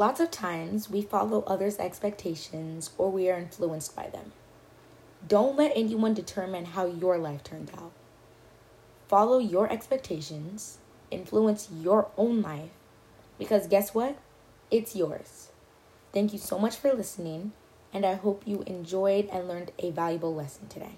Lots of times we follow others' expectations or we are influenced by them. Don't let anyone determine how your life turned out. Follow your expectations, influence your own life, because guess what? It's yours. Thank you so much for listening, and I hope you enjoyed and learned a valuable lesson today.